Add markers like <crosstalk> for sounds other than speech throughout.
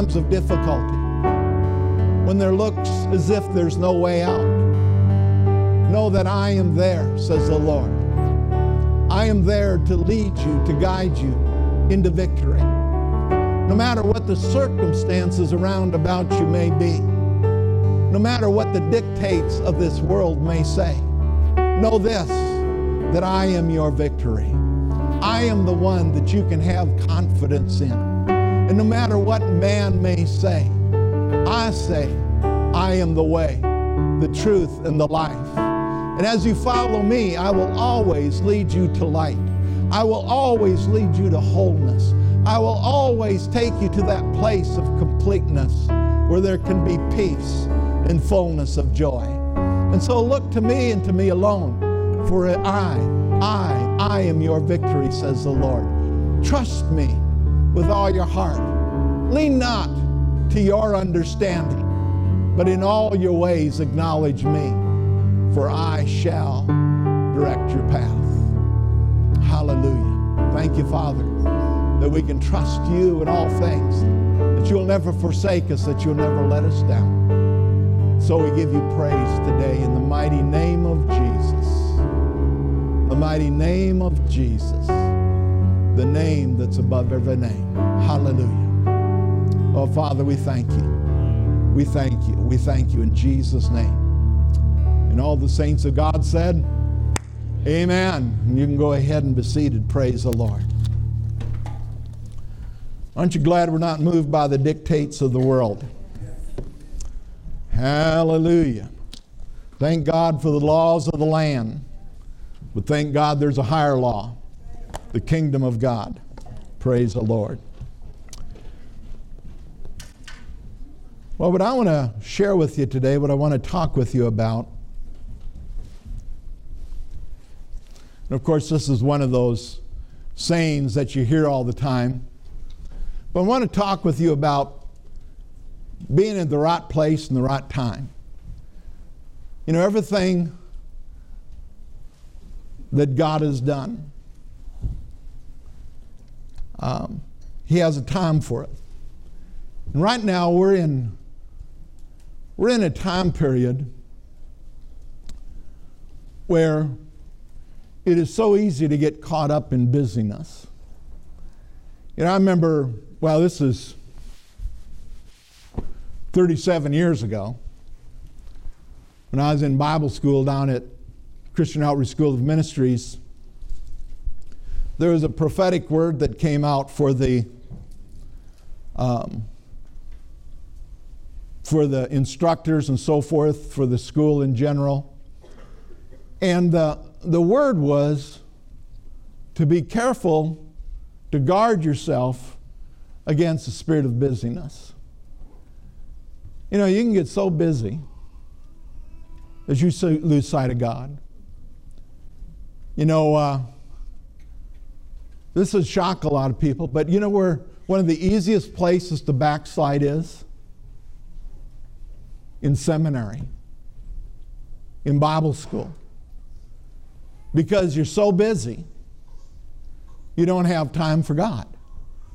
times of difficulty, when there looks as if there's no way out, know that I am there, says the Lord. I am there to lead you, to guide you into victory. No matter what the circumstances around about you may be, no matter what the dictates of this world may say, know this that I am your victory. I am the one that you can have confidence in. And no matter what man may say, I say, I am the way, the truth, and the life. And as you follow me, I will always lead you to light. I will always lead you to wholeness. I will always take you to that place of completeness where there can be peace and fullness of joy. And so look to me and to me alone, for I, I, I am your victory, says the Lord. Trust me with all your heart. Lean not to your understanding, but in all your ways acknowledge me, for I shall direct your path. Hallelujah. Thank you, Father, that we can trust you in all things, that you'll never forsake us, that you'll never let us down. So we give you praise today in the mighty name of Jesus. The mighty name of Jesus. The name that's above every name. Hallelujah. Oh, Father, we thank you. We thank you. We thank you in Jesus' name. And all the saints of God said, Amen. And you can go ahead and be seated. Praise the Lord. Aren't you glad we're not moved by the dictates of the world? Hallelujah. Thank God for the laws of the land. But thank God there's a higher law, the kingdom of God. Praise the Lord. Well, what I want to share with you today, what I want to talk with you about, and of course, this is one of those sayings that you hear all the time, but I want to talk with you about being in the right place and the right time. You know, everything that God has done, um, He has a time for it. And right now we're in we're in a time period where it is so easy to get caught up in busyness. You know, I remember, well, this is 37 years ago when I was in Bible school down at Christian Outreach School of Ministries. There was a prophetic word that came out for the um, for the instructors and so forth for the school in general, and the the word was to be careful to guard yourself against the spirit of busyness. You know, you can get so busy that you lose sight of God. You know, uh, this would shock a lot of people, but you know where one of the easiest places to backslide is? In seminary, in Bible school. Because you're so busy, you don't have time for God.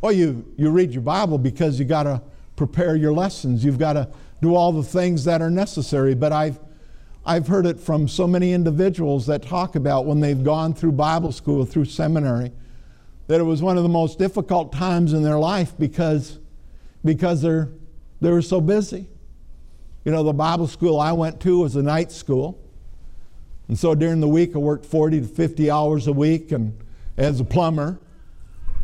Or you, you read your Bible because you've got to prepare your lessons. You've got to do all the things that are necessary. But I've, I've heard it from so many individuals that talk about when they've gone through Bible school, through seminary, that it was one of the most difficult times in their life because, because they're, they were so busy. You know, the Bible school I went to was a night school. And so during the week, I worked 40 to 50 hours a week and as a plumber.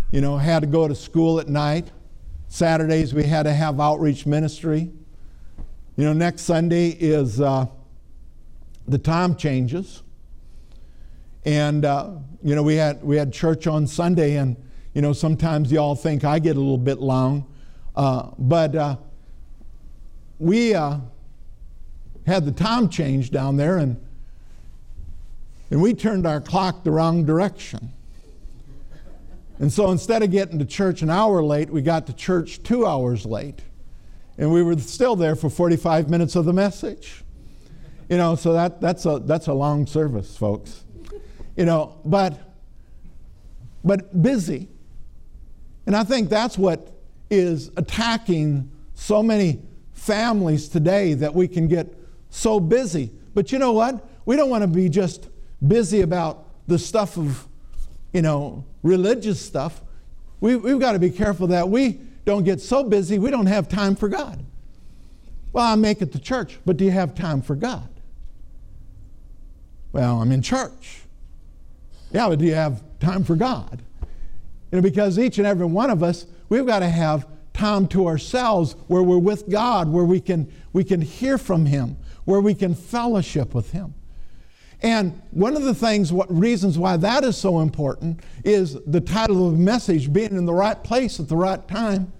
You know, had to go to school at night. Saturdays, we had to have outreach ministry. You know, next Sunday is uh, the time changes. And, uh, you know, we had, we had church on Sunday, and, you know, sometimes y'all think I get a little bit long. Uh, but uh, we uh, had the time change down there, and, and we turned our clock the wrong direction. And so instead of getting to church an hour late, we got to church two hours late and we were still there for 45 minutes of the message. You know, so that, that's, a, that's a long service, folks. You know, but, but busy. And I think that's what is attacking so many families today that we can get so busy. But you know what? We don't want to be just busy about the stuff of, you know, religious stuff. We, we've got to be careful that we don't get so busy we don't have time for God. Well, I make it to church, but do you have time for God? Well, I'm in church. Yeah, but do you have time for God? You know, because each and every one of us, we've got to have time to ourselves where we're with God, where we can, we can hear from Him, where we can fellowship with Him. And one of the things, what reasons why that is so important is the title of the message being in the right place at the right time.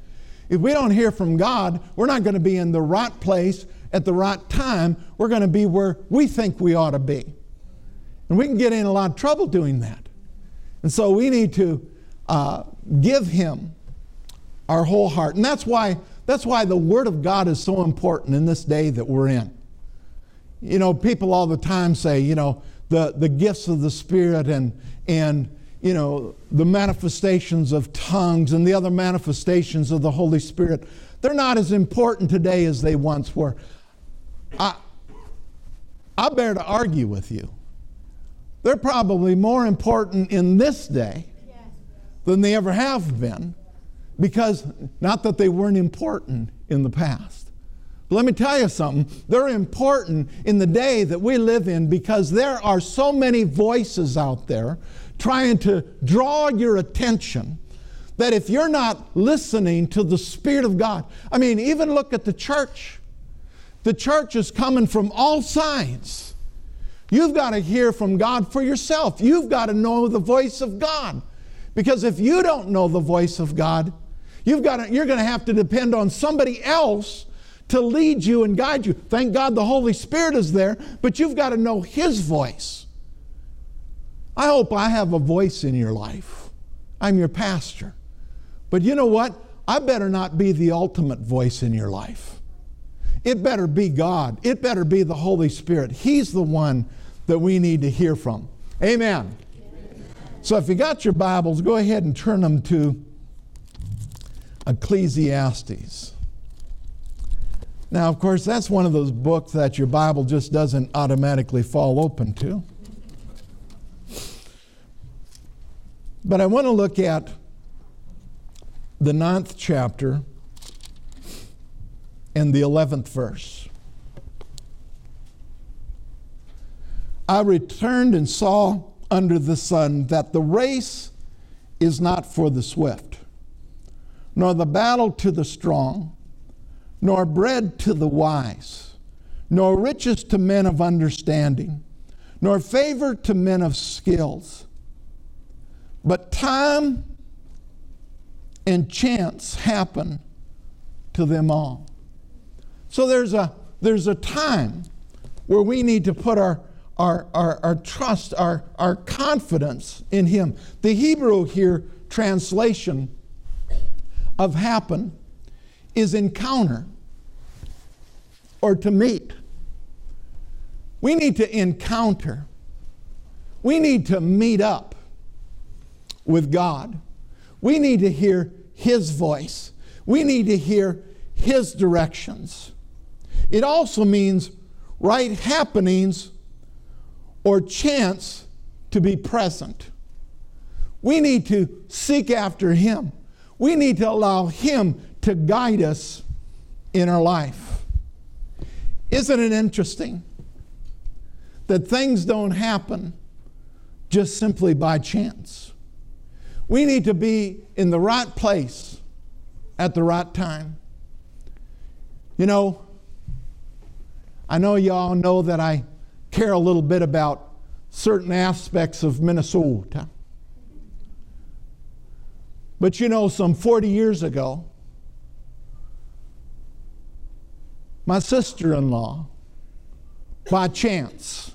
If we don't hear from God, we're not going to be in the right place at the right time. We're going to be where we think we ought to be. And we can get in a lot of trouble doing that. And so we need to uh, give Him our whole heart. And that's why, that's why the Word of God is so important in this day that we're in. You know, people all the time say, you know, the, the gifts of the Spirit and, and, you know, the manifestations of tongues and the other manifestations of the Holy Spirit, they're not as important today as they once were. I, I bear to argue with you. They're probably more important in this day than they ever have been because, not that they weren't important in the past. But let me tell you something, they're important in the day that we live in because there are so many voices out there trying to draw your attention that if you're not listening to the Spirit of God, I mean, even look at the church. The church is coming from all sides. You've got to hear from God for yourself. You've got to know the voice of God. Because if you don't know the voice of God, you've got to, you're going to have to depend on somebody else to lead you and guide you. Thank God the Holy Spirit is there, but you've got to know His voice. I hope I have a voice in your life. I'm your pastor. But you know what? I better not be the ultimate voice in your life. It better be God. It better be the Holy Spirit. He's the one that we need to hear from. Amen. So if you got your Bibles, go ahead and turn them to Ecclesiastes. Now, of course, that's one of those books that your Bible just doesn't automatically fall open to. But I want to look at the ninth chapter and the 11th verse. I returned and saw under the sun that the race is not for the swift, nor the battle to the strong, nor bread to the wise, nor riches to men of understanding, nor favor to men of skills. But time and chance happen to them all. So there's a, there's a time where we need to put our our, our, our trust, our, our confidence in Him. The Hebrew here translation of happen is encounter or to meet. We need to encounter. We need to meet up with God. We need to hear His voice. We need to hear His directions. It also means right happenings or chance to be present. We need to seek after Him. We need to allow Him to guide us in our life. Isn't it interesting that things don't happen just simply by chance? We need to be in the right place at the right time. You know, I know y'all know that I care a little bit about certain aspects of Minnesota. But you know, some 40 years ago, my sister in law, by chance,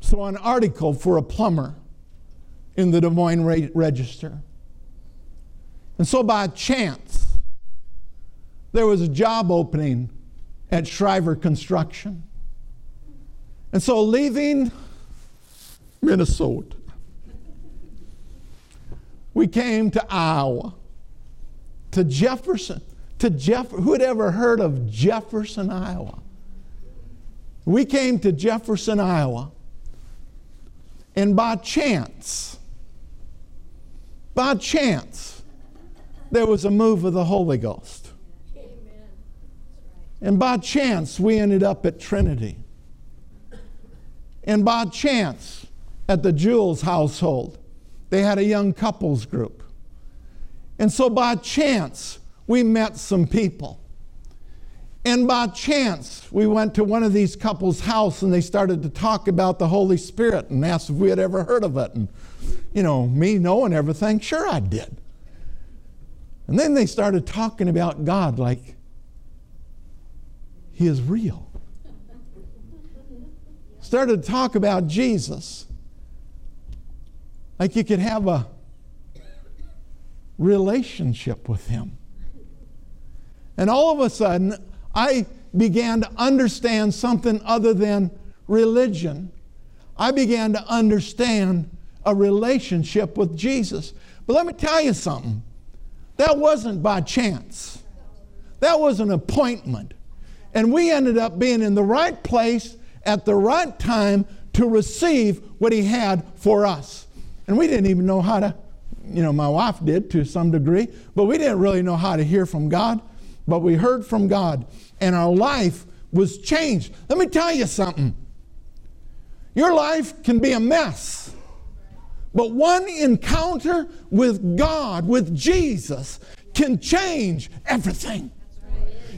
saw an article for a plumber in the Des Moines Register. And so, by chance, there was a job opening at Shriver Construction. And so, leaving Minnesota, we came to Iowa to Jefferson, to Jeff, who had ever heard of Jefferson, Iowa? We came to Jefferson, Iowa, and by chance, by chance, there was a move of the Holy Ghost. And by chance, we ended up at Trinity. And by chance, at the Jules household, they had a young couples group. And so by chance, we met some people. And by chance, we went to one of these couples' house and they started to talk about the Holy Spirit and asked if we had ever heard of it. And, you know, me knowing everything, sure I did. And then they started talking about God like He is real. Started to talk about Jesus like you could have a relationship with Him. And all of a sudden, I began to understand something other than religion. I began to understand a relationship with Jesus. But let me tell you something that wasn't by chance, that was an appointment. And we ended up being in the right place at the right time to receive what He had for us. And we didn't even know how to, you know, my wife did to some degree, but we didn't really know how to hear from God. But we heard from God and our life was changed. Let me tell you something. Your life can be a mess. But one encounter with God, with Jesus, can change everything.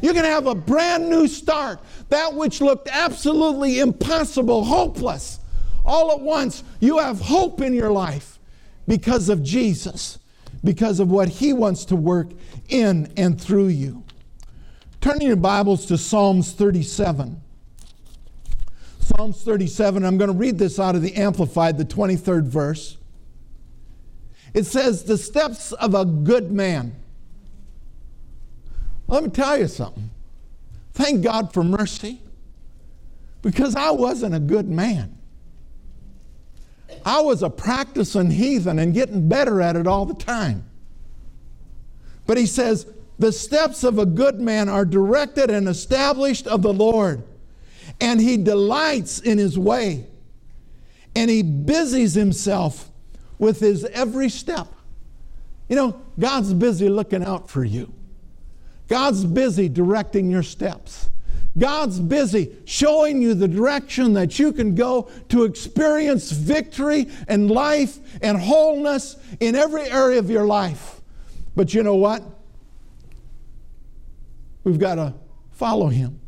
You can have a brand new start. That which looked absolutely impossible, hopeless. All at once, you have hope in your life because of Jesus, because of what He wants to work in and through you. Turn your Bibles to Psalms 37. Psalms 37, I'm going to read this out of the Amplified, the 23rd verse. It says, The steps of a good man. Let me tell you something. Thank God for mercy because I wasn't a good man. I was a practicing heathen and getting better at it all the time. But he says, the steps of a good man are directed and established of the Lord, and he delights in his way, and he busies himself with his every step. You know, God's busy looking out for you. God's busy directing your steps. God's busy showing you the direction that you can go to experience victory and life and wholeness in every area of your life. But you know what? We've got to follow him.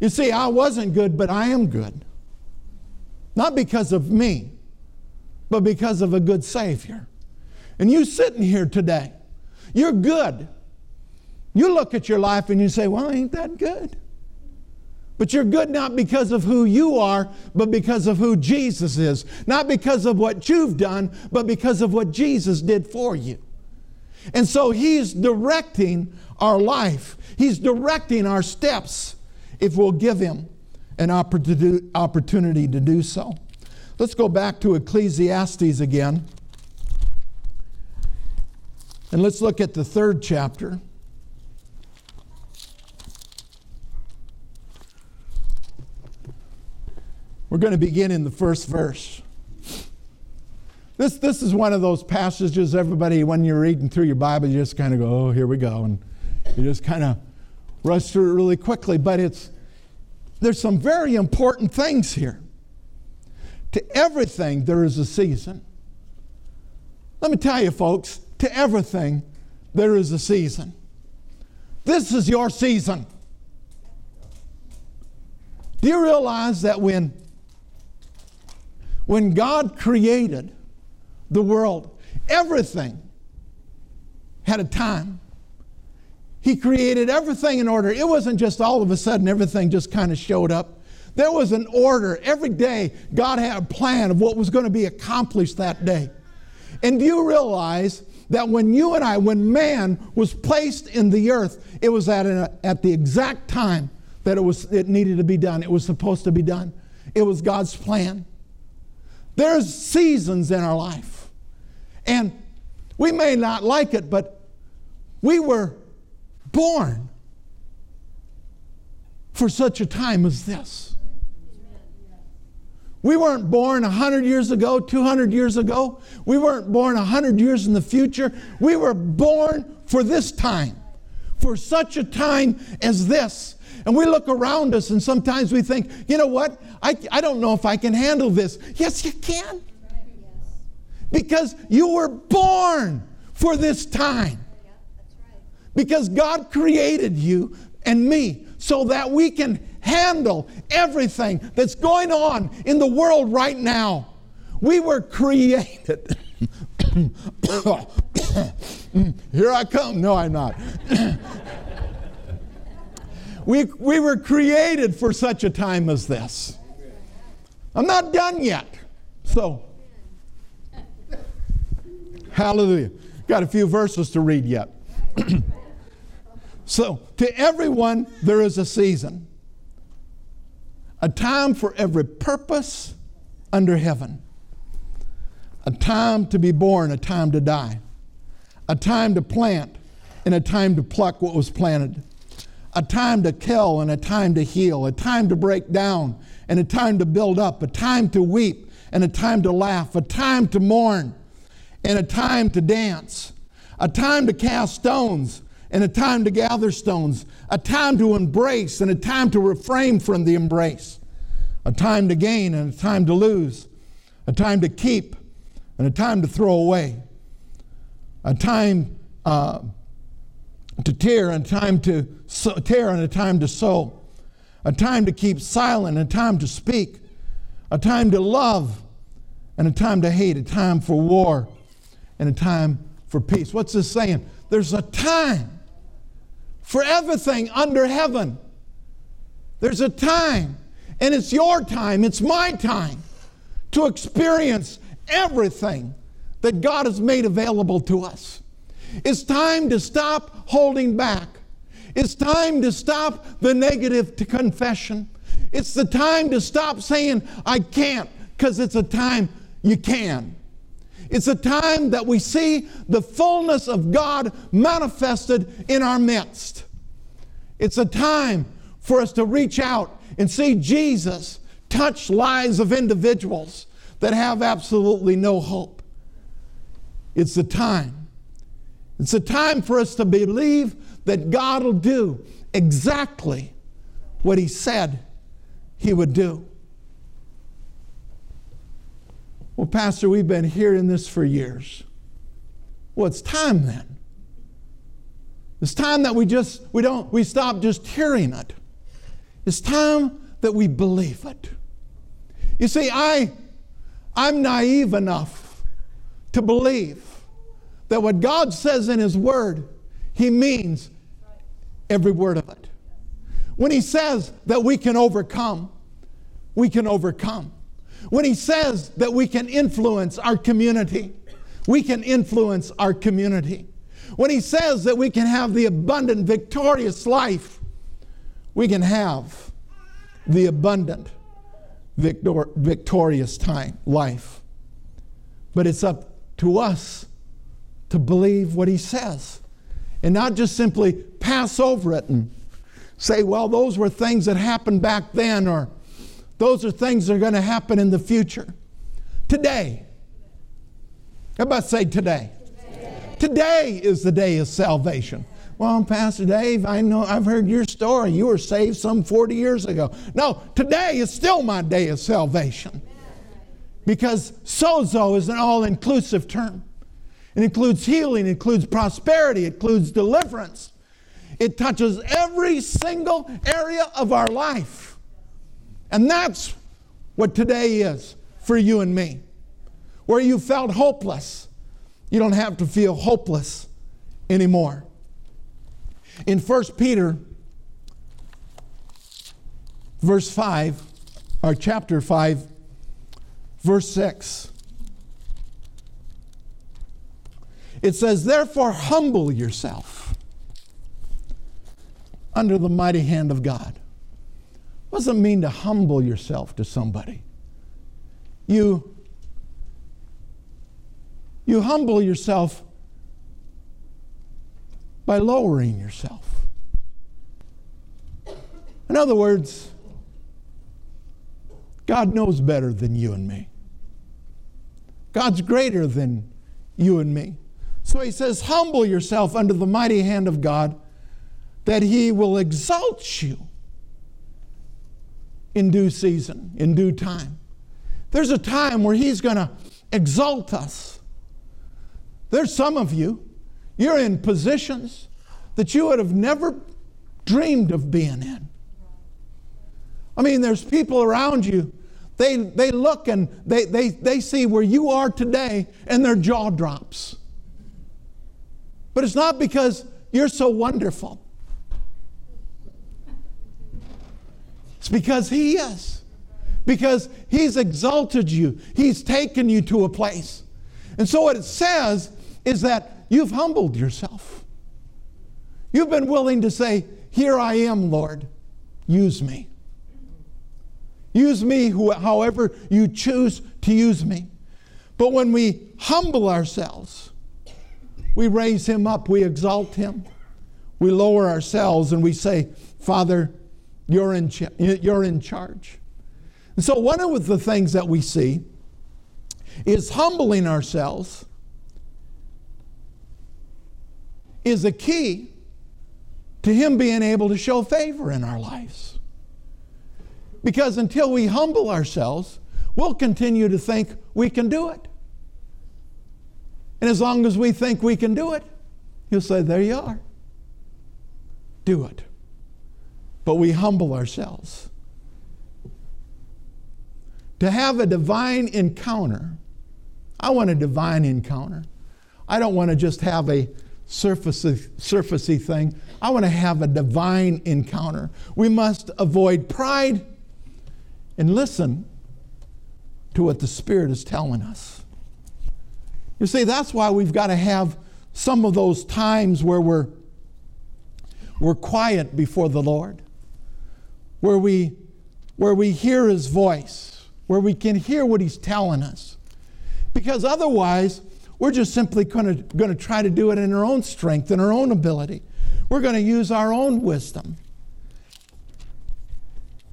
You see, I wasn't good, but I am good. Not because of me, but because of a good Savior. And you sitting here today, you're good. You look at your life and you say, Well, ain't that good? But you're good not because of who you are, but because of who Jesus is. Not because of what you've done, but because of what Jesus did for you. And so He's directing our life. He's directing our steps if we'll give Him an opportunity to do so. Let's go back to Ecclesiastes again. And let's look at the third chapter. We're going to begin in the first verse. This, this is one of those passages, everybody, when you're reading through your Bible, you just kind of go, oh, here we go. And you just kind of rush through it really quickly, but it's there's some very important things here. To everything there is a season. Let me tell you, folks, to everything there is a season. This is your season. Do you realize that when, when God created the world, everything had a time? He created everything in order. It wasn't just all of a sudden everything just kind of showed up. There was an order. Every day, God had a plan of what was going to be accomplished that day. And do you realize that when you and I, when man was placed in the earth, it was at, a, at the exact time that it, was, it needed to be done. It was supposed to be done. It was God's plan. There's seasons in our life. And we may not like it, but we were born for such a time as this. We weren't born 100 years ago, 200 years ago. We weren't born 100 years in the future. We were born for this time, for such a time as this. And we look around us and sometimes we think, you know what? I, I don't know if I can handle this. Yes, you can. Because you were born for this time. Because God created you and me so that we can handle everything that's going on in the world right now. We were created. <coughs> <coughs> <coughs> Here I come. No, I'm not. We, we were created for such a time as this. I'm not done yet. So, hallelujah. Got a few verses to read yet. <clears throat> so, to everyone, there is a season, a time for every purpose under heaven, a time to be born, a time to die, a time to plant, and a time to pluck what was planted, a time to kill, and a time to heal, a time to break down, and a time to build up, a time to weep, and a time to laugh, a time to mourn and a time to dance, a time to cast stones and a time to gather stones, a time to embrace and a time to refrain from the embrace, a time to gain and a time to lose, a time to keep and a time to throw away, a time uh, to tear and a time to so, tear and a time to sow, a time to keep silent a time to speak, a time to love and a time to hate, a time for war and a time for peace. What's this saying? There's a time for everything under heaven. There's a time, and it's your time, it's my time to experience everything that God has made available to us. It's time to stop holding back. It's time to stop the negative to confession. It's the time to stop saying, I can't, because it's a time you can. It's a time that we see the fullness of God manifested in our midst. It's a time for us to reach out and see Jesus touch lives of individuals that have absolutely no hope. It's a time. It's a time for us to believe that God will do exactly what He said He would do. Well, Pastor, we've been hearing this for years. Well, it's time then. It's time that we just we don't we stop just hearing it. It's time that we believe it. You see, I I'm naive enough to believe that what God says in His Word, He means every word of it. When He says that we can overcome, we can overcome. When he says that we can influence our community, we can influence our community. When he says that we can have the abundant, victorious life, we can have the abundant, victor- victorious time, life. But it's up to us to believe what he says and not just simply pass over it and say, well, those were things that happened back then or those are things that are going to happen in the future. Today. Everybody say today. today. Today is the day of salvation. Well, Pastor Dave, I know I've heard your story. You were saved some 40 years ago. No, today is still my day of salvation. Because sozo is an all inclusive term. It includes healing, it includes prosperity, it includes deliverance. It touches every single area of our life. And that's what today is for you and me. Where you felt hopeless, you don't have to feel hopeless anymore. In 1 Peter, verse 5, or chapter 5, verse 6, it says, Therefore, humble yourself under the mighty hand of God what does it mean to humble yourself to somebody? You, you humble yourself by lowering yourself. In other words, God knows better than you and me. God's greater than you and me. So he says, Humble yourself under the mighty hand of God, that he will exalt you in due season, in due time. There's a time where he's going to exalt us. There's some of you, you're in positions that you would have never dreamed of being in. I mean, there's people around you, they, they look and they, they, they see where you are today and their jaw drops. But it's not because you're so wonderful, it's because He is. Because He's exalted you, He's taken you to a place. And so, what it says is that you've humbled yourself. You've been willing to say, Here I am, Lord, use me. Use me however you choose to use me. But when we humble ourselves, we raise him up, we exalt him, we lower ourselves, and we say, Father, you're in, ch- you're in charge. And so, one of the things that we see is humbling ourselves is a key to Him being able to show favor in our lives. Because until we humble ourselves, we'll continue to think we can do it. And as long as we think we can do it, He'll say, There you are. Do it. But we humble ourselves. To have a divine encounter, I want a divine encounter. I don't want to just have a surfacey, surfacey thing. I want to have a divine encounter. We must avoid pride and listen to what the Spirit is telling us. You see, that's why we've got to have some of those times where we're, we're quiet before the Lord, where we, where we hear His voice, where we can hear what He's telling us. Because otherwise, we're just simply going to try to do it in our own strength and our own ability. We're going to use our own wisdom.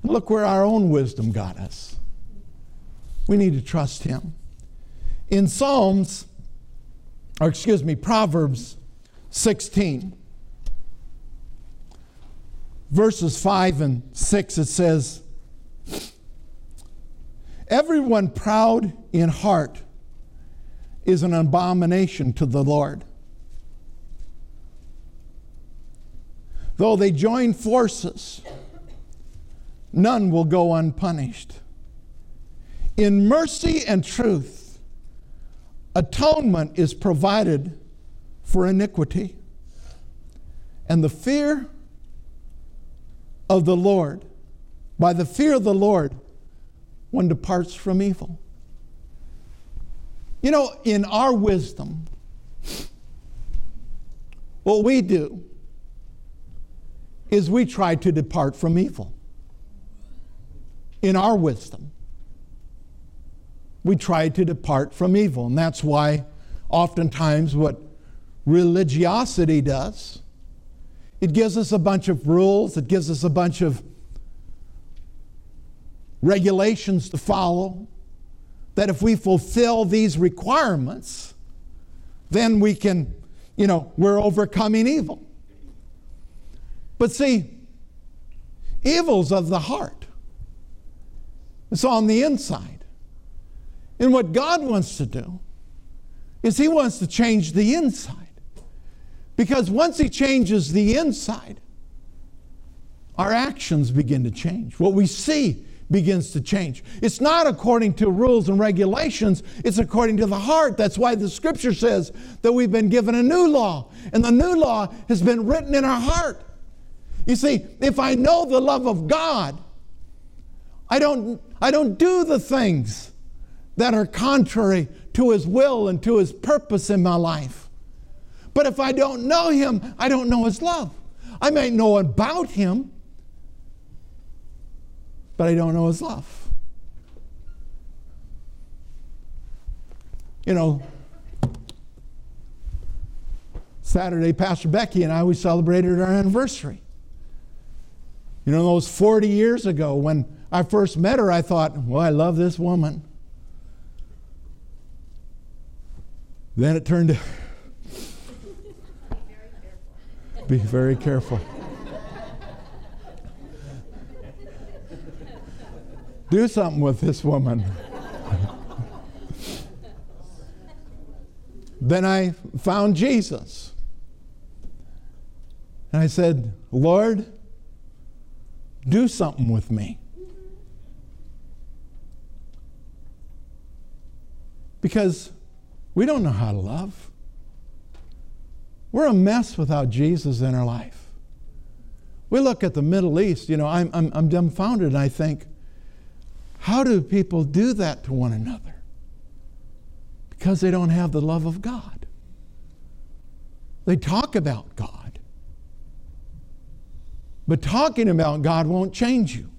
Look where our own wisdom got us. We need to trust Him. In Psalms, or excuse me, Proverbs 16, verses 5 and 6, it says, Everyone proud in heart is an abomination to the Lord. Though they join forces, none will go unpunished. In mercy and truth, atonement is provided for iniquity. And the fear of the Lord, by the fear of the Lord, one departs from evil. You know, in our wisdom, what we do is we try to depart from evil. In our wisdom, we try to depart from evil. And that's why oftentimes what religiosity does, it gives us a bunch of rules, it gives us a bunch of regulations to follow that if we fulfill these requirements, then we can, you know, we're overcoming evil. But see, evil's of the heart. It's on the inside. And what God wants to do is He wants to change the inside. Because once He changes the inside, our actions begin to change. What we see begins to change. It's not according to rules and regulations, it's according to the heart. That's why the scripture says that we've been given a new law, and the new law has been written in our heart. You see, if I know the love of God, I don't, I don't do the things that are contrary to His will and to His purpose in my life. But if I don't know Him, I don't know His love. I may know about Him, but I don't know his love. You know, Saturday, Pastor Becky and I, we celebrated our anniversary. You know, those 40 years ago when I first met her, I thought, well, I love this woman. Then it turned to be very careful. Do something with this woman. then I found Jesus. And I said, Lord, do something with me. Because we don't know how to love. We're a mess without Jesus in our life. We look at the Middle East, you know, I'm, I'm, I'm dumbfounded and I think, how do people do that to one another? Because they don't have the love of God. They talk about God. But talking about God won't change you.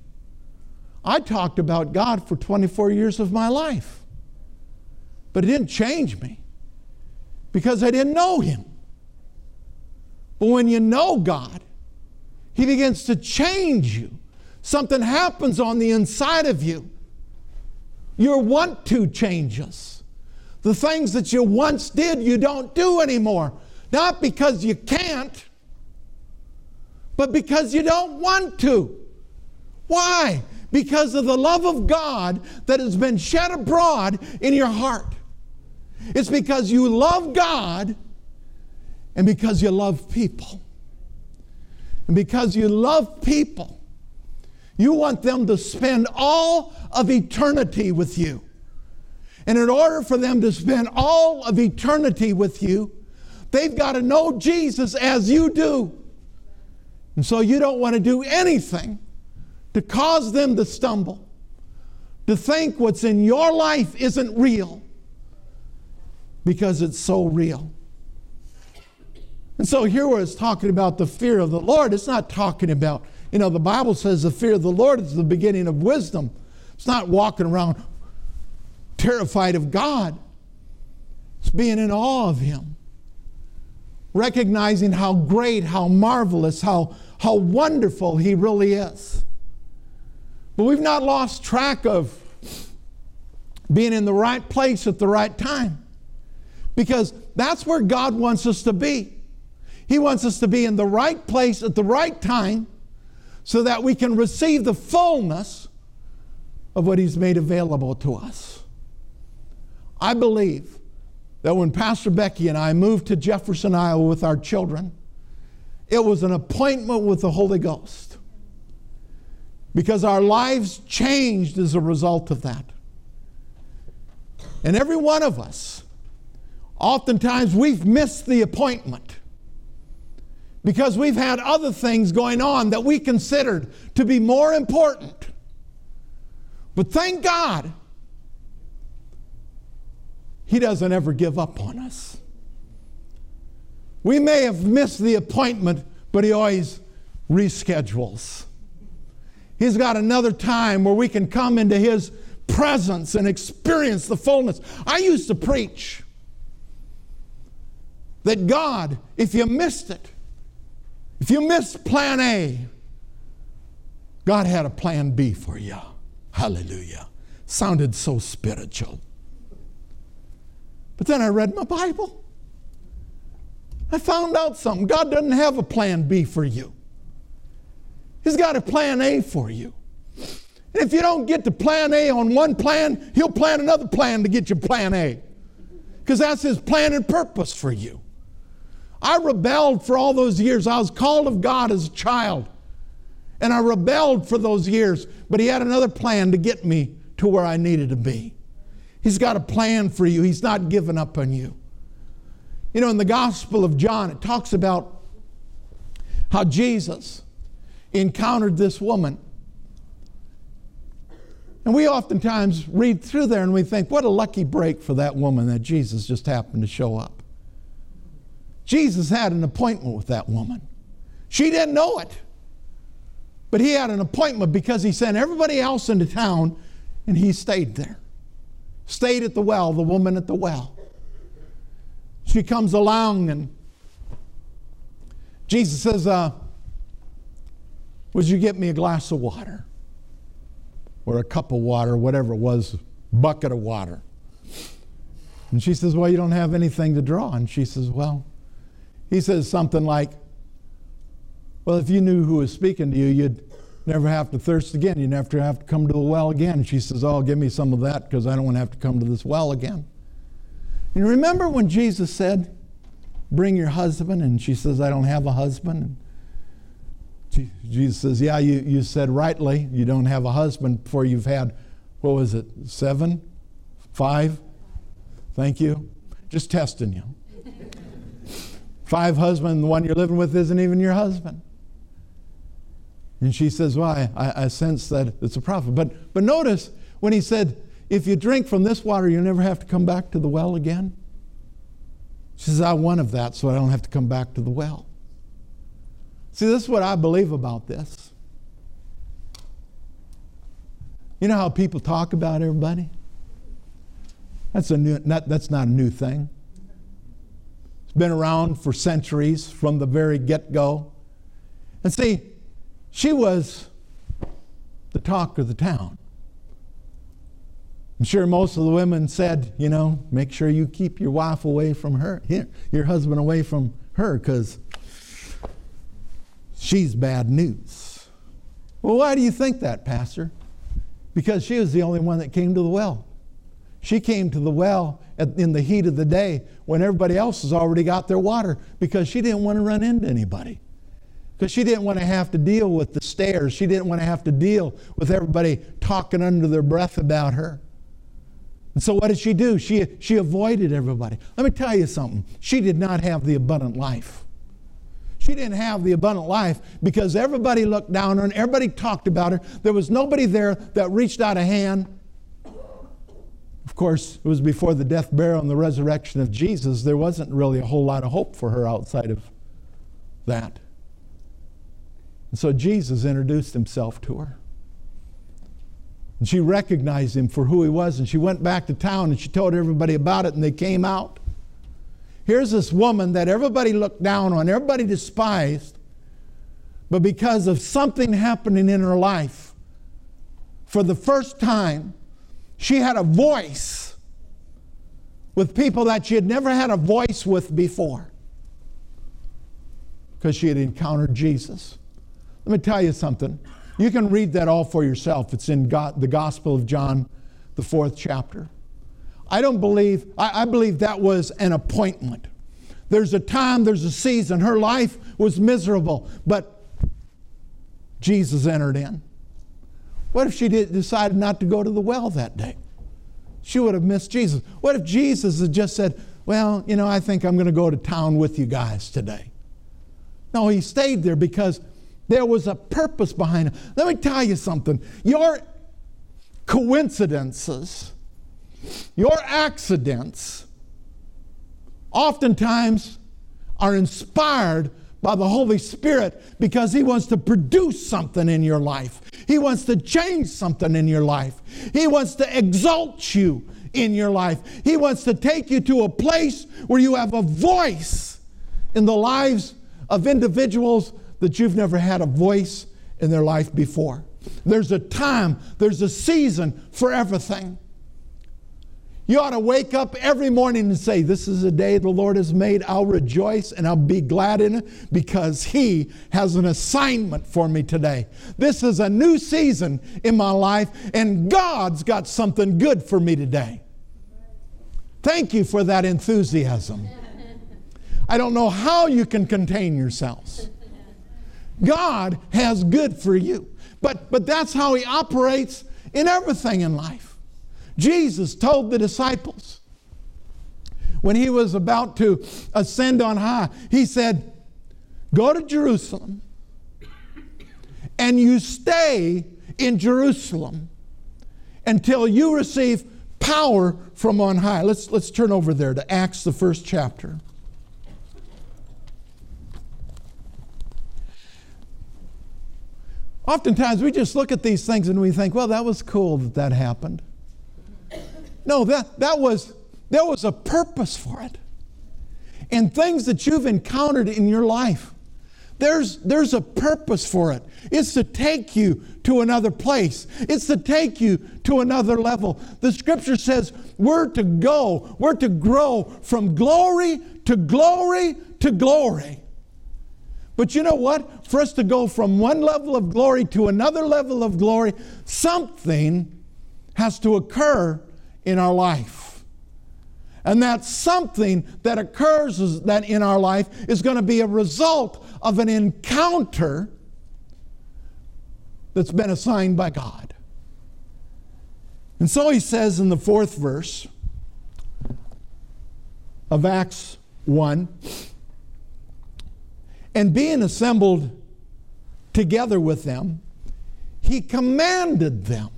I talked about God for 24 years of my life, but it didn't change me because I didn't know Him. But when you know God, He begins to change you. Something happens on the inside of you. Your want to changes. The things that you once did, you don't do anymore. Not because you can't, but because you don't want to. Why? Because of the love of God that has been shed abroad in your heart. It's because you love God and because you love people. And because you love people, you want them to spend all of eternity with you. And in order for them to spend all of eternity with you, they've got to know Jesus as you do. And so you don't want to do anything to cause them to stumble, to think what's in your life isn't real because it's so real. And so here where it's talking about the fear of the Lord, it's not talking about, you know, the Bible says the fear of the Lord is the beginning of wisdom. It's not walking around terrified of God. It's being in awe of Him. Recognizing how great, how marvelous, how how wonderful He really is. But we've not lost track of being in the right place at the right time because that's where God wants us to be. He wants us to be in the right place at the right time so that we can receive the fullness of what He's made available to us. I believe that when Pastor Becky and I moved to Jefferson, Iowa with our children, it was an appointment with the Holy Ghost. Because our lives changed as a result of that. And every one of us, oftentimes we've missed the appointment because we've had other things going on that we considered to be more important. But thank God, He doesn't ever give up on us. We may have missed the appointment, but He always reschedules. He's got another time where we can come into His presence and experience the fullness. I used to preach that God, if you missed it, if you missed plan A, God had a plan B for you. Hallelujah. Sounded so spiritual. But then I read my Bible. I found out something. God doesn't have a plan B for you, He's got a plan A for you. And if you don't get to plan A on one plan, He'll plan another plan to get you plan A. Because that's His plan and purpose for you. I rebelled for all those years. I was called of God as a child. And I rebelled for those years, but He had another plan to get me to where I needed to be. He's got a plan for you, He's not given up on you. You know, in the Gospel of John, it talks about how Jesus encountered this woman. And we oftentimes read through there and we think, what a lucky break for that woman that Jesus just happened to show up. Jesus had an appointment with that woman. She didn't know it. But he had an appointment because he sent everybody else into town and he stayed there. Stayed at the well, the woman at the well. She comes along and Jesus says, uh, Would you get me a glass of water? Or a cup of water, whatever it was, bucket of water. And she says, Well, you don't have anything to draw. And she says, Well, he says something like, Well, if you knew who was speaking to you, you'd never have to thirst again. You'd never have to come to the well again. And she says, Oh, give me some of that because I don't want to have to come to this well again. And remember when Jesus said, Bring your husband? And she says, I don't have a husband. And Jesus says, Yeah, you, you said rightly, you don't have a husband before you've had, what was it, seven? Five? Thank you. Just testing you. Five husbands, the one you're living with isn't even your husband. And she says, Well, I, I sense that it's a prophet. But, but notice when he said, If you drink from this water, you'll never have to come back to the well again. She says, I want of that so I don't have to come back to the well. See, this is what I believe about this. You know how people talk about everybody? That's, a new, not, that's not a new thing. Been around for centuries from the very get go. And see, she was the talk of the town. I'm sure most of the women said, you know, make sure you keep your wife away from her, here, your husband away from her, because she's bad news. Well, why do you think that, Pastor? Because she was the only one that came to the well. She came to the well at, in the heat of the day when everybody else has already got their water because she didn't want to run into anybody. Because she didn't want to have to deal with the stares. She didn't want to have to deal with everybody talking under their breath about her. And so what did she do? She, she avoided everybody. Let me tell you something. She did not have the abundant life. She didn't have the abundant life because everybody looked down on her and everybody talked about her. There was nobody there that reached out a hand. Of course, it was before the death, burial, and the resurrection of Jesus. There wasn't really a whole lot of hope for her outside of that. And so Jesus introduced himself to her. And she recognized him for who he was, and she went back to town and she told everybody about it, and they came out. Here's this woman that everybody looked down on, everybody despised, but because of something happening in her life, for the first time, she had a voice with people that she had never had a voice with before because she had encountered Jesus. Let me tell you something. You can read that all for yourself. It's in God, the Gospel of John, the fourth chapter. I don't believe, I, I believe that was an appointment. There's a time, there's a season. Her life was miserable, but Jesus entered in. What if she did, decided not to go to the well that day? She would have missed Jesus. What if Jesus had just said, Well, you know, I think I'm going to go to town with you guys today? No, he stayed there because there was a purpose behind it. Let me tell you something. Your coincidences, your accidents, oftentimes are inspired by the Holy Spirit because He wants to produce something in your life. He wants to change something in your life. He wants to exalt you in your life. He wants to take you to a place where you have a voice in the lives of individuals that you've never had a voice in their life before. There's a time, there's a season for everything. You ought to wake up every morning and say, This is a day the Lord has made. I'll rejoice and I'll be glad in it because He has an assignment for me today. This is a new season in my life, and God's got something good for me today. Thank you for that enthusiasm. I don't know how you can contain yourselves. God has good for you. But, but that's how He operates in everything in life. Jesus told the disciples when He was about to ascend on high, He said, Go to Jerusalem and you stay in Jerusalem until you receive power from on high. Let's, let's turn over there to Acts, the first chapter. Oftentimes we just look at these things and we think, well, that was cool that that happened. No, that, that was, there was a purpose for it. And things that you've encountered in your life, There's, there's a purpose for it. It's to take you to another place, it's to take you to another level. The scripture says we're to go, we're to grow from glory to glory to glory. But you know what? For us to go from one level of glory to another level of glory, something has to occur in our life. And that something that occurs that in our life is going to be a result of an encounter that's been assigned by God. And so he says in the fourth verse of Acts 1 and being assembled together with them, he commanded them.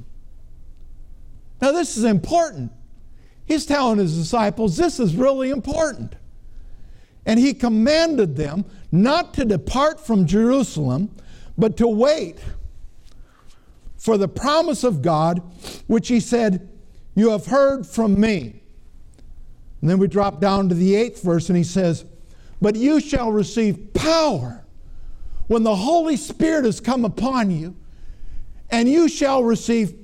Now, this is important. He's telling his disciples this is really important. And he commanded them not to depart from Jerusalem, but to wait for the promise of God, which he said, You have heard from me. And then we drop down to the eighth verse, and he says, but you shall receive power when the Holy Spirit has come upon you, and you shall receive,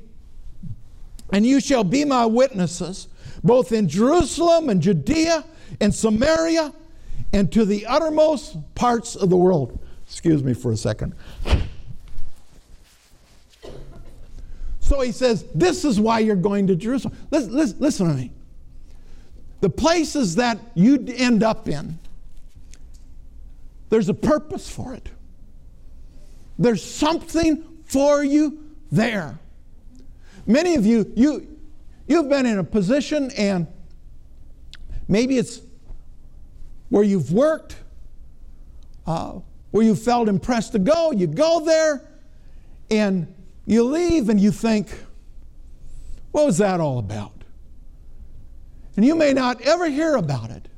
and you shall be my witnesses, both in Jerusalem and Judea and Samaria and to the uttermost parts of the world. Excuse me for a second. So he says, This is why you're going to Jerusalem. Listen, listen, listen to me. The places that you end up in, there's a purpose for it. There's something for you there. Many of you, you, you've been in a position and maybe it's where you've worked, uh, where you felt impressed to go. You go there and you leave and you think, what was that all about? And you may not ever hear about it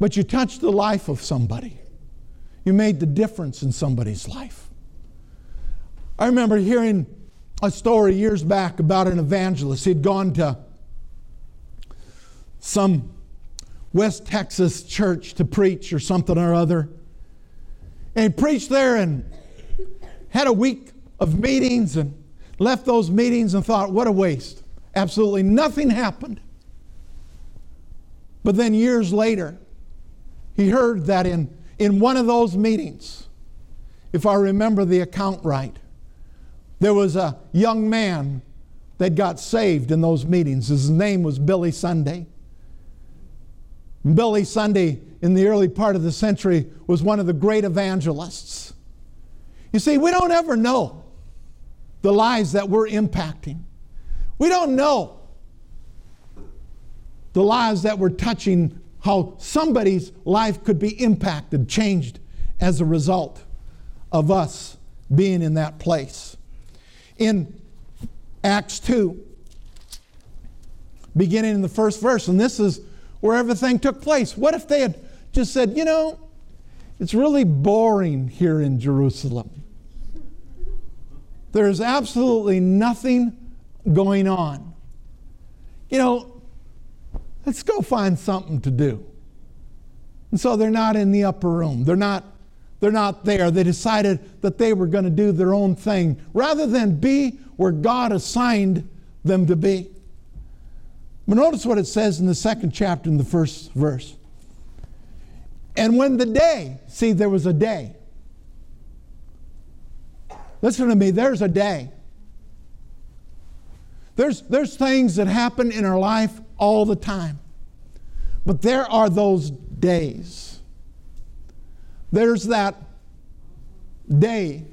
but you touched the life of somebody. You made the difference in somebody's life. I remember hearing a story years back about an evangelist. He'd gone to some West Texas church to preach or something or other. And he preached there and had a week of meetings and left those meetings and thought, what a waste. Absolutely nothing happened. But then years later, he heard that in, in one of those meetings, if I remember the account right, there was a young man that got saved in those meetings. His name was Billy Sunday. Billy Sunday, in the early part of the century, was one of the great evangelists. You see, we don't ever know the lives that we're impacting. We don't know the lives that we're touching how somebody's life could be impacted, changed as a result of us being in that place. In Acts 2, beginning in the first verse, and this is where everything took place. What if they had just said, you know, it's really boring here in Jerusalem? There's absolutely nothing going on. You know, Let's go find something to do. And so they're not in the upper room. They're not, they're not there. They decided that they were going to do their own thing rather than be where God assigned them to be. But notice what it says in the second chapter in the first verse. And when the day, see, there was a day. Listen to me, there's a day. There's, there's things that happen in our life all the time. But there are those days. There's that day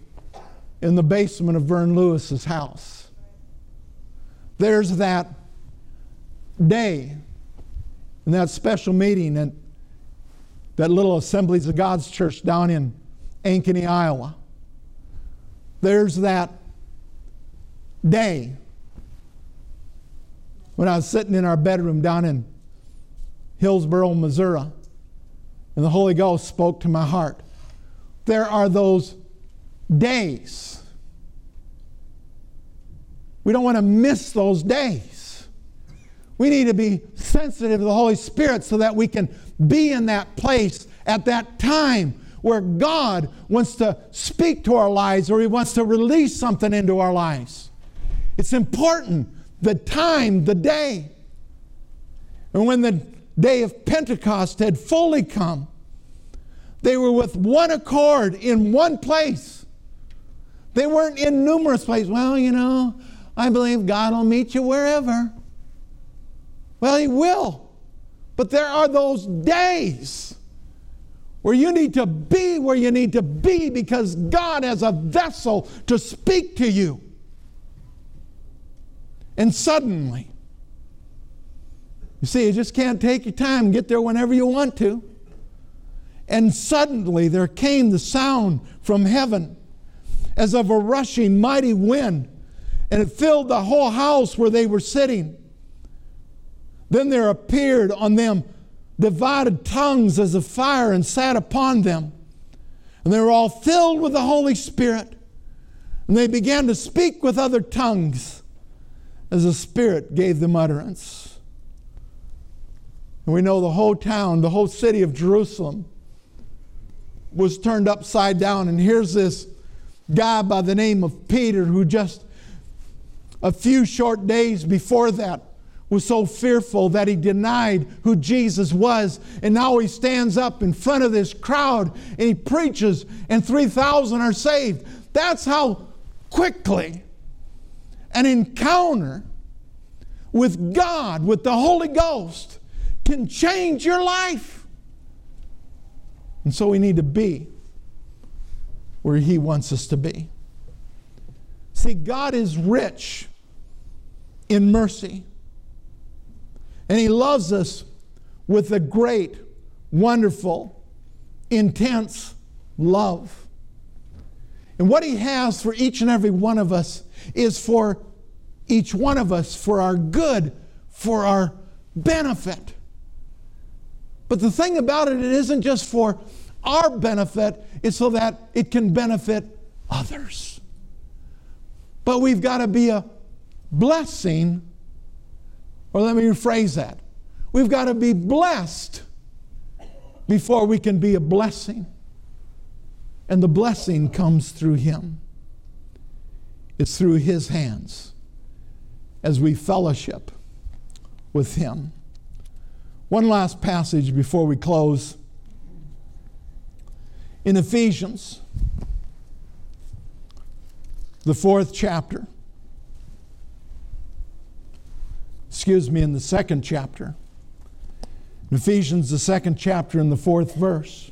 in the basement of Vern Lewis's house. There's that day in that special meeting at that little Assemblies of God's church down in Ankeny, Iowa. There's that day when I was sitting in our bedroom down in Hillsboro, Missouri, and the Holy Ghost spoke to my heart. There are those days. We don't want to miss those days. We need to be sensitive to the Holy Spirit so that we can be in that place at that time where God wants to speak to our lives or He wants to release something into our lives. It's important the time, the day. And when the day of Pentecost had fully come, they were with one accord in one place. They weren't in numerous places. Well, you know, I believe God will meet you wherever. Well, He will. But there are those days where you need to be where you need to be because God has a vessel to speak to you. And suddenly, you see, you just can't take your time and get there whenever you want to. And suddenly there came the sound from heaven as of a rushing mighty wind, and it filled the whole house where they were sitting. Then there appeared on them divided tongues as of fire and sat upon them. And they were all filled with the Holy Spirit. And they began to speak with other tongues as the Spirit gave them utterance. And we know the whole town, the whole city of Jerusalem was turned upside down. And here's this guy by the name of Peter who just a few short days before that was so fearful that he denied who Jesus was. And now he stands up in front of this crowd and he preaches, and 3,000 are saved. That's how quickly an encounter with God, with the Holy Ghost, can change your life. And so we need to be where He wants us to be. See, God is rich in mercy, and He loves us with a great, wonderful, intense love. And what He has for each and every one of us is for each one of us for our good, for our benefit. But the thing about it, it isn't just for our benefit, it's so that it can benefit others. But we've got to be a blessing, or let me rephrase that. We've got to be blessed before we can be a blessing. And the blessing comes through Him, it's through His hands as we fellowship with Him. One last passage before we close. In Ephesians, the fourth chapter, excuse me, in the second chapter, in Ephesians, the second chapter, in the fourth verse.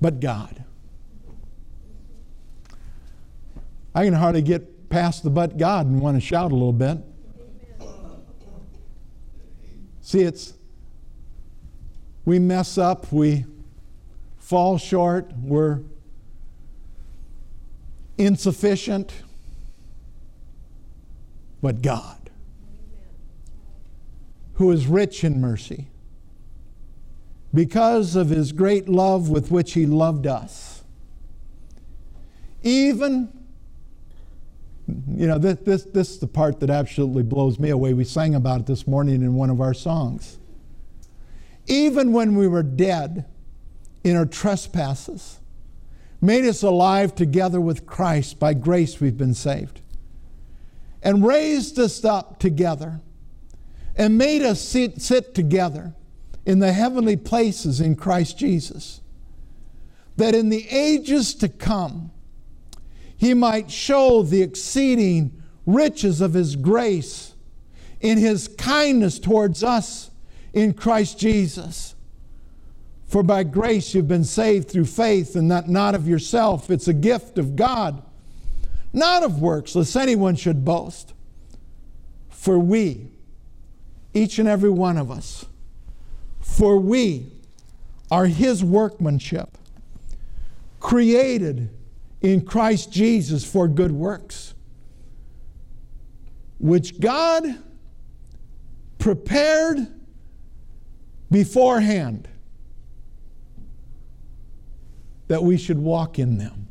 But God. I can hardly get past the but God and want to shout a little bit. See, it's we mess up, we fall short, we're insufficient. But God, who is rich in mercy, because of his great love with which he loved us, even you know, this, this, this is the part that absolutely blows me away. We sang about it this morning in one of our songs. Even when we were dead in our trespasses, made us alive together with Christ. By grace we've been saved. And raised us up together and made us sit, sit together in the heavenly places in Christ Jesus. That in the ages to come, he might show the exceeding riches of his grace in his kindness towards us in Christ Jesus. For by grace you've been saved through faith, and that not of yourself. It's a gift of God, not of works, lest anyone should boast. For we, each and every one of us, for we are his workmanship, created in Christ Jesus for good works, which God prepared beforehand that we should walk in them.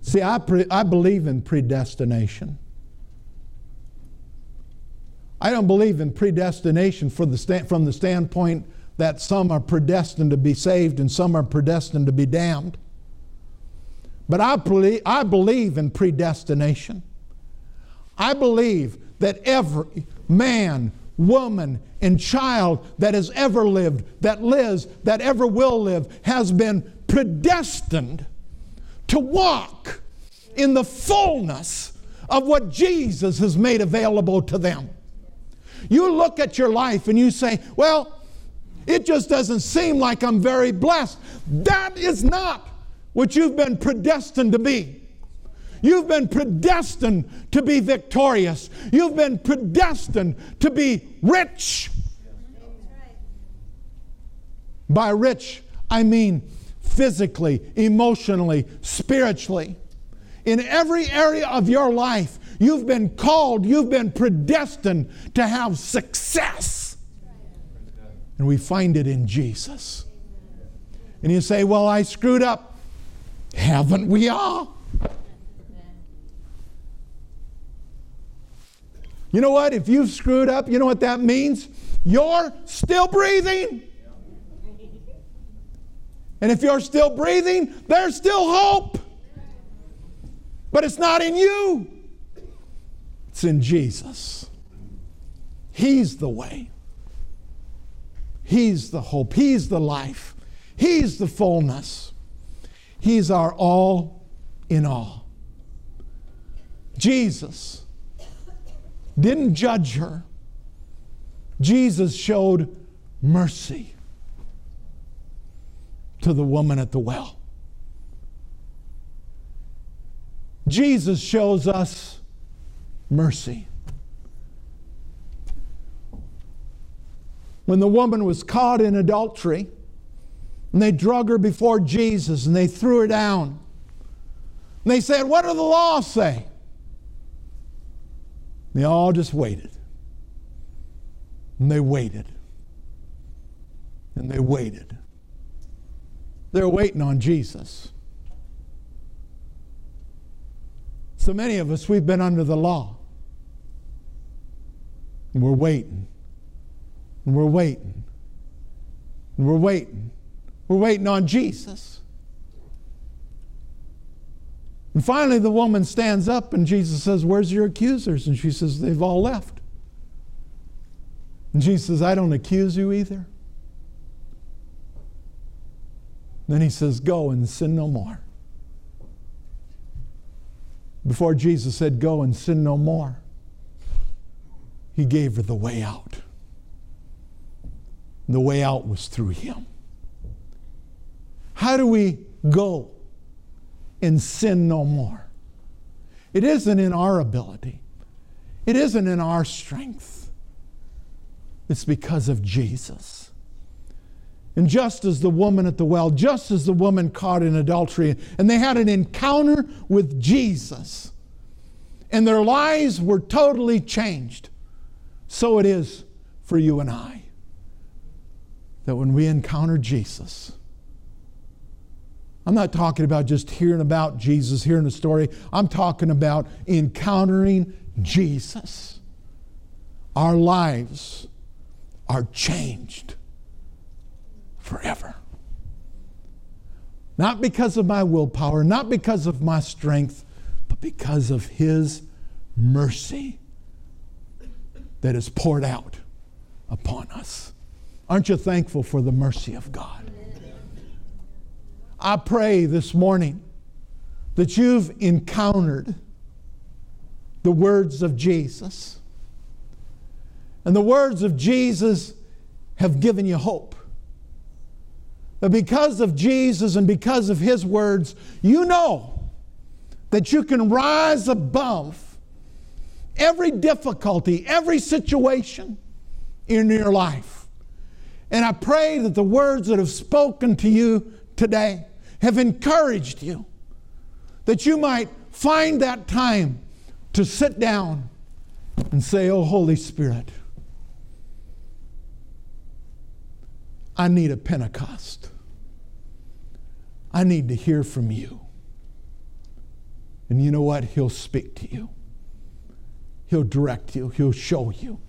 See, I, pre- I believe in predestination. I don't believe in predestination the from the standpoint that some are predestined to be saved and some are predestined to be damned. But I believe, I believe in predestination. I believe that every man, woman, and child that has ever lived, that lives, that ever will live, has been predestined to walk in the fullness of what Jesus has made available to them. You look at your life and you say, Well, it just doesn't seem like I'm very blessed. That is not what you've been predestined to be. You've been predestined to be victorious. You've been predestined to be rich. By rich, I mean physically, emotionally, spiritually. In every area of your life, you've been called, you've been predestined to have success. And we find it in Jesus. And you say, Well, I screwed up. Haven't we all? You know what? If you've screwed up, you know what that means? You're still breathing. And if you're still breathing, there's still hope. But it's not in you, it's in Jesus. He's the way, He's the hope, He's the life, He's the fullness. He's our all in all. Jesus didn't judge her. Jesus showed mercy to the woman at the well. Jesus shows us mercy. When the woman was caught in adultery, and they drug her before Jesus and they threw her down. And they said, What do the laws say? They all just waited. And they waited. And they waited. They're waiting on Jesus. So many of us, we've been under the law. And we're waiting. And we're waiting. And we're waiting. We're waiting on Jesus. And finally, the woman stands up and Jesus says, Where's your accusers? And she says, They've all left. And Jesus says, I don't accuse you either. Then he says, Go and sin no more. Before Jesus said, Go and sin no more, he gave her the way out. The way out was through him. How do we go and sin no more? It isn't in our ability, it isn't in our strength. It's because of Jesus. And just as the woman at the well, just as the woman caught in adultery, and they had an encounter with Jesus, and their lives were totally changed, so it is for you and I. That when we encounter Jesus, I'm not talking about just hearing about Jesus, hearing a story. I'm talking about encountering Jesus. Our lives are changed forever. Not because of my willpower, not because of my strength, but because of His mercy that is poured out upon us. Aren't you thankful for the mercy of God? I pray this morning that you've encountered the words of Jesus. And the words of Jesus have given you hope. That because of Jesus and because of His words, you know that you can rise above every difficulty, every situation in your life. And I pray that the words that have spoken to you today have encouraged you that you might find that time to sit down and say, Oh, Holy Spirit, I need a Pentecost. I need to hear from you. And you know what? He'll speak to you, He'll direct you, He'll show you.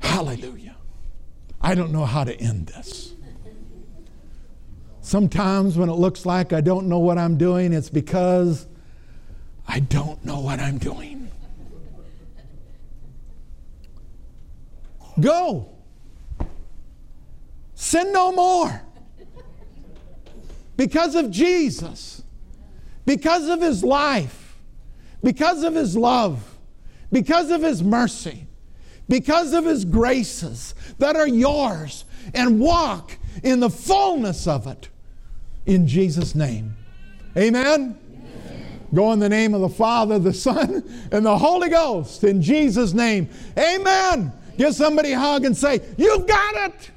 Hallelujah. I don't know how to end this. Sometimes when it looks like I don't know what I'm doing, it's because I don't know what I'm doing. Go. Sin no more. Because of Jesus, because of his life, because of his love, because of his mercy, because of his graces that are yours, and walk in the fullness of it in Jesus' name. Amen. Go in the name of the Father, the Son, and the Holy Ghost in Jesus' name. Amen. Give somebody a hug and say, You've got it.